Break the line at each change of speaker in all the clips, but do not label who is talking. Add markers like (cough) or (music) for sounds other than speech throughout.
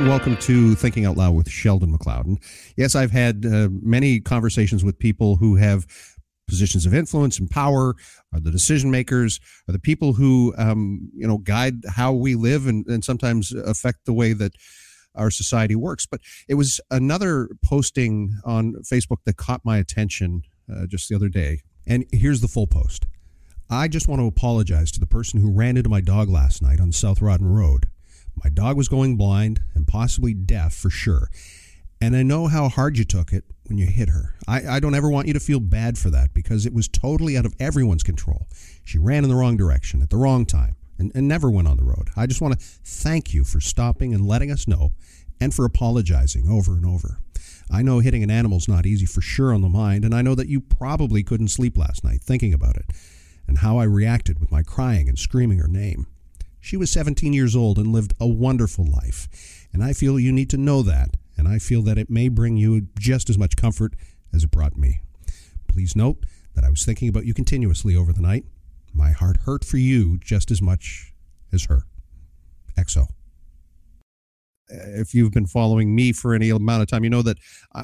And welcome to Thinking Out Loud with Sheldon MacLeod. Yes, I've had uh, many conversations with people who have positions of influence and power, are the decision makers, are the people who um, you know guide how we live and, and sometimes affect the way that our society works. But it was another posting on Facebook that caught my attention uh, just the other day, and here's the full post. I just want to apologize to the person who ran into my dog last night on South Rawdon Road. My dog was going blind and possibly deaf for sure. And I know how hard you took it when you hit her. I, I don't ever want you to feel bad for that because it was totally out of everyone's control. She ran in the wrong direction at the wrong time and, and never went on the road. I just want to thank you for stopping and letting us know and for apologizing over and over. I know hitting an animal's not easy for sure on the mind, and I know that you probably couldn't sleep last night thinking about it and how I reacted with my crying and screaming her name. She was 17 years old and lived a wonderful life. And I feel you need to know that, and I feel that it may bring you just as much comfort as it brought me. Please note that I was thinking about you continuously over the night. My heart hurt for you just as much as her. XO. If you've been following me for any amount of time, you know that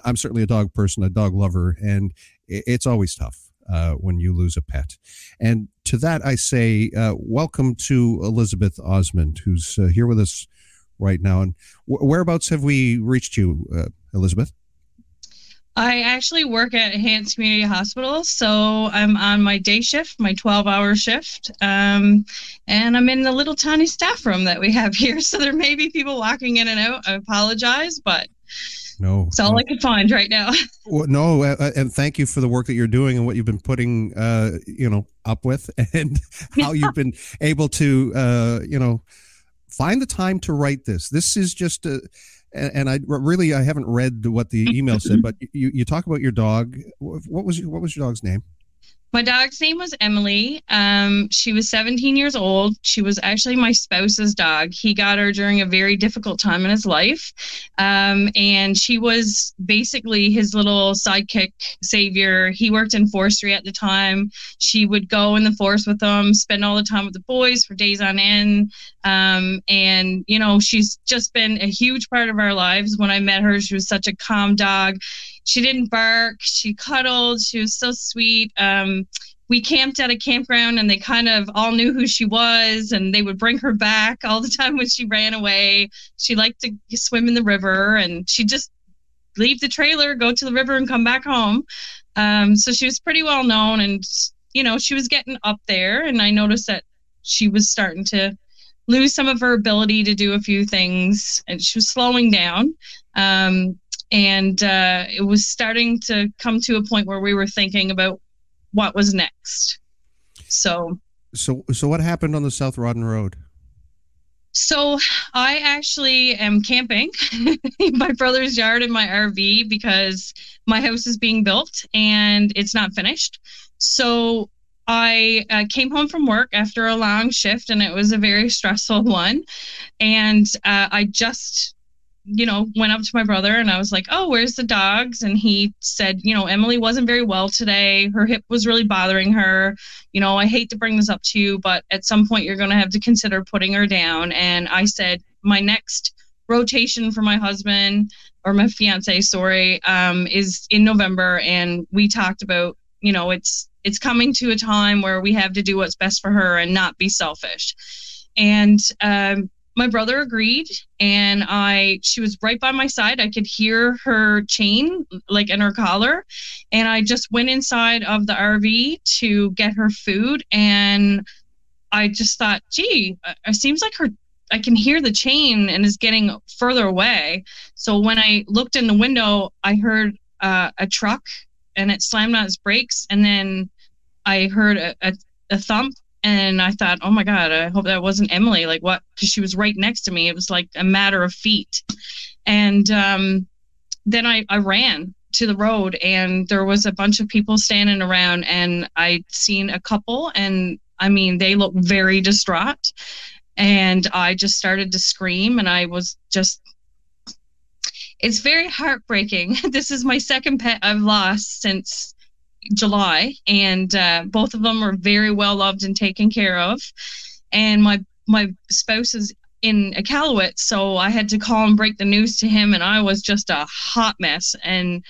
I'm certainly a dog person, a dog lover, and it's always tough uh, when you lose a pet. And to that, I say, uh, welcome to Elizabeth Osmond, who's uh, here with us right now. And whereabouts have we reached you, uh, Elizabeth?
I actually work at Hants Community Hospital, so I'm on my day shift, my 12 hour shift, um, and I'm in the little tiny staff room that we have (laughs) here. So there may be people walking in and out. I apologize, but
no,
it's all
no.
I could find right now. (laughs)
Well, no, uh, and thank you for the work that you're doing and what you've been putting, uh, you know, up with, (laughs) and how you've been able to, uh, you know, find the time to write this. This is just a, and I really I haven't read what the email said, (laughs) but you you talk about your dog. What was what was your dog's name?
My dog's name was Emily. Um, she was 17 years old. She was actually my spouse's dog. He got her during a very difficult time in his life. Um, and she was basically his little sidekick savior. He worked in forestry at the time. She would go in the forest with him, spend all the time with the boys for days on end. Um, and, you know, she's just been a huge part of our lives. When I met her, she was such a calm dog she didn't bark. She cuddled. She was so sweet. Um, we camped at a campground and they kind of all knew who she was and they would bring her back all the time when she ran away. She liked to swim in the river and she just leave the trailer, go to the river and come back home. Um, so she was pretty well known and you know, she was getting up there and I noticed that she was starting to lose some of her ability to do a few things and she was slowing down. Um, and uh, it was starting to come to a point where we were thinking about what was next. So,
so, so what happened on the South Rawdon Road?
So, I actually am camping (laughs) in my brother's yard in my RV because my house is being built and it's not finished. So, I uh, came home from work after a long shift and it was a very (laughs) stressful one. And uh, I just you know, went up to my brother and I was like, "Oh, where's the dogs?" And he said, "You know, Emily wasn't very well today. Her hip was really bothering her. You know, I hate to bring this up to you, but at some point you're going to have to consider putting her down." And I said, "My next rotation for my husband or my fiance, sorry, um, is in November, and we talked about, you know, it's it's coming to a time where we have to do what's best for her and not be selfish." And um, my brother agreed and i she was right by my side i could hear her chain like in her collar and i just went inside of the rv to get her food and i just thought gee uh, it seems like her i can hear the chain and is getting further away so when i looked in the window i heard uh, a truck and it slammed on its brakes. And then I heard a, a, a thump and I thought, oh my God, I hope that wasn't Emily. Like, what? Because she was right next to me. It was like a matter of feet. And um, then I, I ran to the road, and there was a bunch of people standing around, and I'd seen a couple, and I mean, they looked very distraught. And I just started to scream, and I was just it's very heartbreaking. (laughs) this is my second pet I've lost since July, and uh, both of them are very well loved and taken care of. And my my spouse is in Iqaluit, so I had to call and break the news to him, and I was just a hot mess. And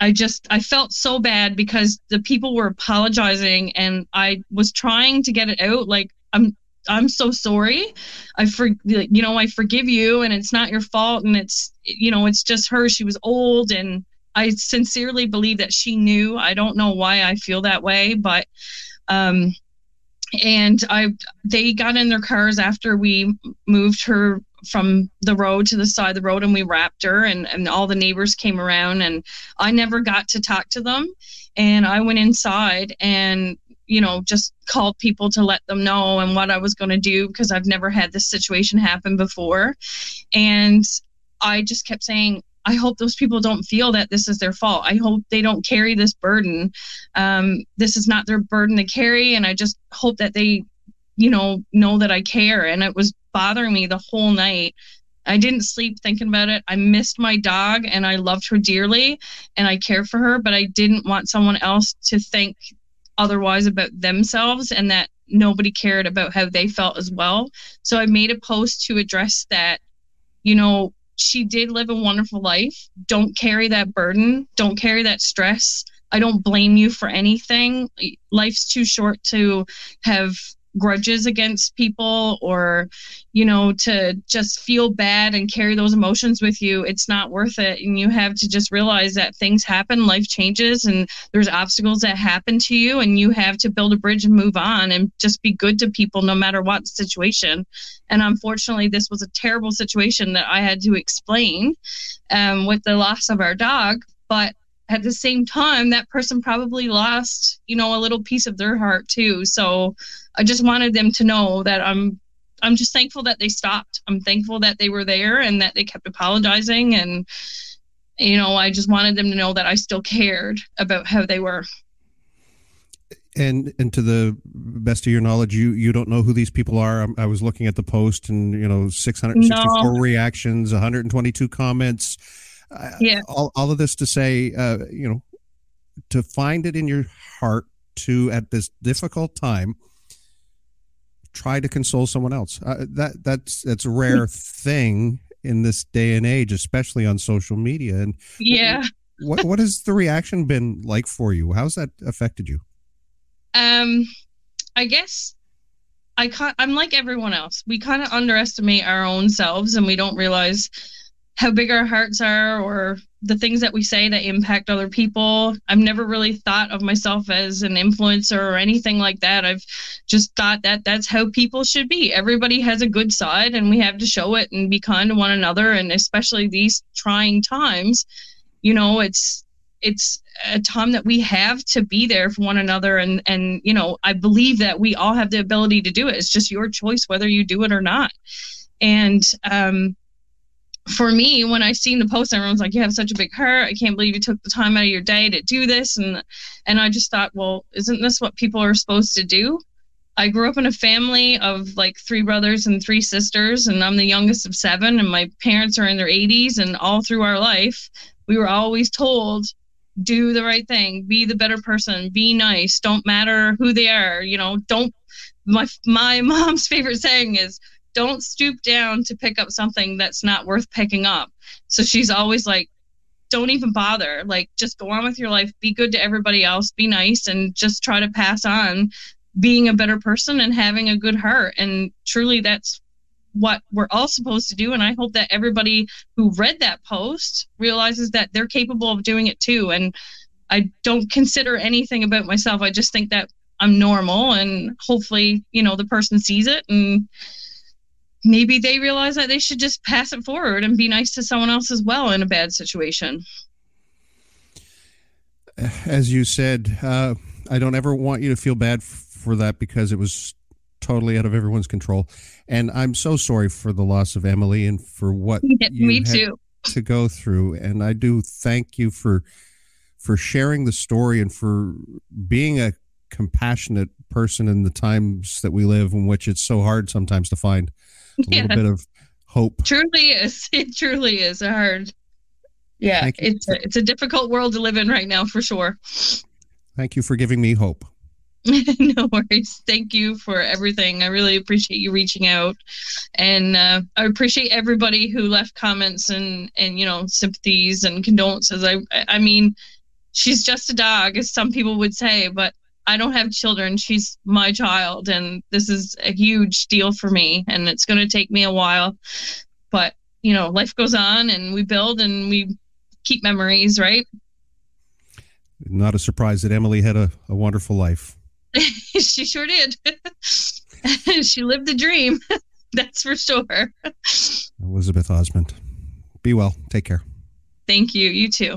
I just I felt so bad because the people were apologizing, and I was trying to get it out. Like I'm I'm so sorry. I for you know I forgive you, and it's not your fault, and it's you know it's just her. She was old and I sincerely believe that she knew. I don't know why I feel that way, but um and I they got in their cars after we moved her from the road to the side of the road and we wrapped her and, and all the neighbors came around and I never got to talk to them and I went inside and you know just called people to let them know and what I was going to do because I've never had this situation happen before and I just kept saying I hope those people don't feel that this is their fault. I hope they don't carry this burden. Um, this is not their burden to carry, and I just hope that they, you know, know that I care. And it was bothering me the whole night. I didn't sleep thinking about it. I missed my dog, and I loved her dearly, and I care for her. But I didn't want someone else to think otherwise about themselves, and that nobody cared about how they felt as well. So I made a post to address that. You know, she did live a wonderful life. Don't carry that burden. Don't carry that stress. I don't blame you for anything. Life's too short to have grudges against people or you know to just feel bad and carry those emotions with you it's not worth it. And you have to just realize that things happen life changes and there's obstacles that happen to you and you have to build a bridge and move on and just be good to people no matter what situation. And unfortunately this was a terrible situation that i had to explain um, with the loss of our dog but at the same time that person probably lost you know a little piece of their heart too. So i just wanted them to know that i'm i'm just thankful that they stopped. I'm thankful that they were there and that they kept apologizing. And you know i just wanted them to know that i still cared about how they were.
And and to the best of your knowledge you you don't know who these people are. I was looking at the post and you know 664 no. reactions 122 comments
yeah.
all, all of this to say, uh, you know, to find it in your heart to at this difficult time try to console someone else. Uh, that that's that's a rare (laughs) thing in this day and age, especially on social media. And
yeah,
what what has the reaction been like for you? How's that affected you?
Um, I guess I can't. I'm like everyone else. We kind of underestimate our own selves, and we don't realize how big our hearts are or the things that we say that impact other people. I've never really thought of myself as an influencer or anything like that. I've just thought that that's how people should be. Everybody has a good side and we have to show it and be kind to one another and especially these trying times, you know, it's it's a time that we have to be there for one another and and you know, I believe that we all have the ability to do it. It's just your choice whether you do it or not. And um for me, when I seen the post, everyone's like, "You have such a big heart. I can't believe you took the time out of your day to do this." And and I just thought, well, isn't this what people are supposed to do? I grew up in a family of like three brothers and three sisters, and I'm the youngest of seven. And my parents are in their 80s, and all through our life, we were always told, "Do the right thing, be the better person, be nice. Don't matter who they are. You know, don't." My my (laughs) mom's favorite saying is don't stoop down to pick up something that's not worth picking up. So she's always like, don't even bother. Like, just go on with your life, be good to everybody else, be nice, and just try to pass on being a better person and having a good heart. And truly, that's what we're all supposed to do. And I hope that everybody who read that post realizes that they're capable of doing it too. And I don't consider anything about myself. I just think that I'm normal and hopefully, you know, the person sees it and maybe they realize that they should just pass it forward and be nice to someone else as well in a bad situation.
as you said, uh, I don't ever want you to feel bad for that because it was totally out of everyone's control. And I'm so sorry for the loss of Emily and for what (laughs)
Yeah, me
had
too.
to go through. And I do thank you for for sharing the story and for being a compassionate person in the times that we live in which it's so hard sometimes to find (laughs)
Yeah.
little bit of hope.
truly is. (laughs) It truly is hard. Yeah,
Thank you.
it's a, it's a difficult world to live in right now for sure.
Thank you for giving me hope. (laughs)
no worries. Thank you for everything. I really appreciate you reaching out, and uh, I appreciate everybody who left comments and and you know sympathies and condolences. I I mean, she's just a dog, as some people would say, but I don't have children. She's my child, and this is a huge deal for me, and it's going to take me a while, but you know, life goes on, and we build and we keep memories, right?
Not a surprise that Emily had a, a wonderful life. (laughs)
she sure did. (laughs) she lived the dream. (laughs) That's for sure.
Elizabeth Osmond. Be well. Take care.
Thank you. You too.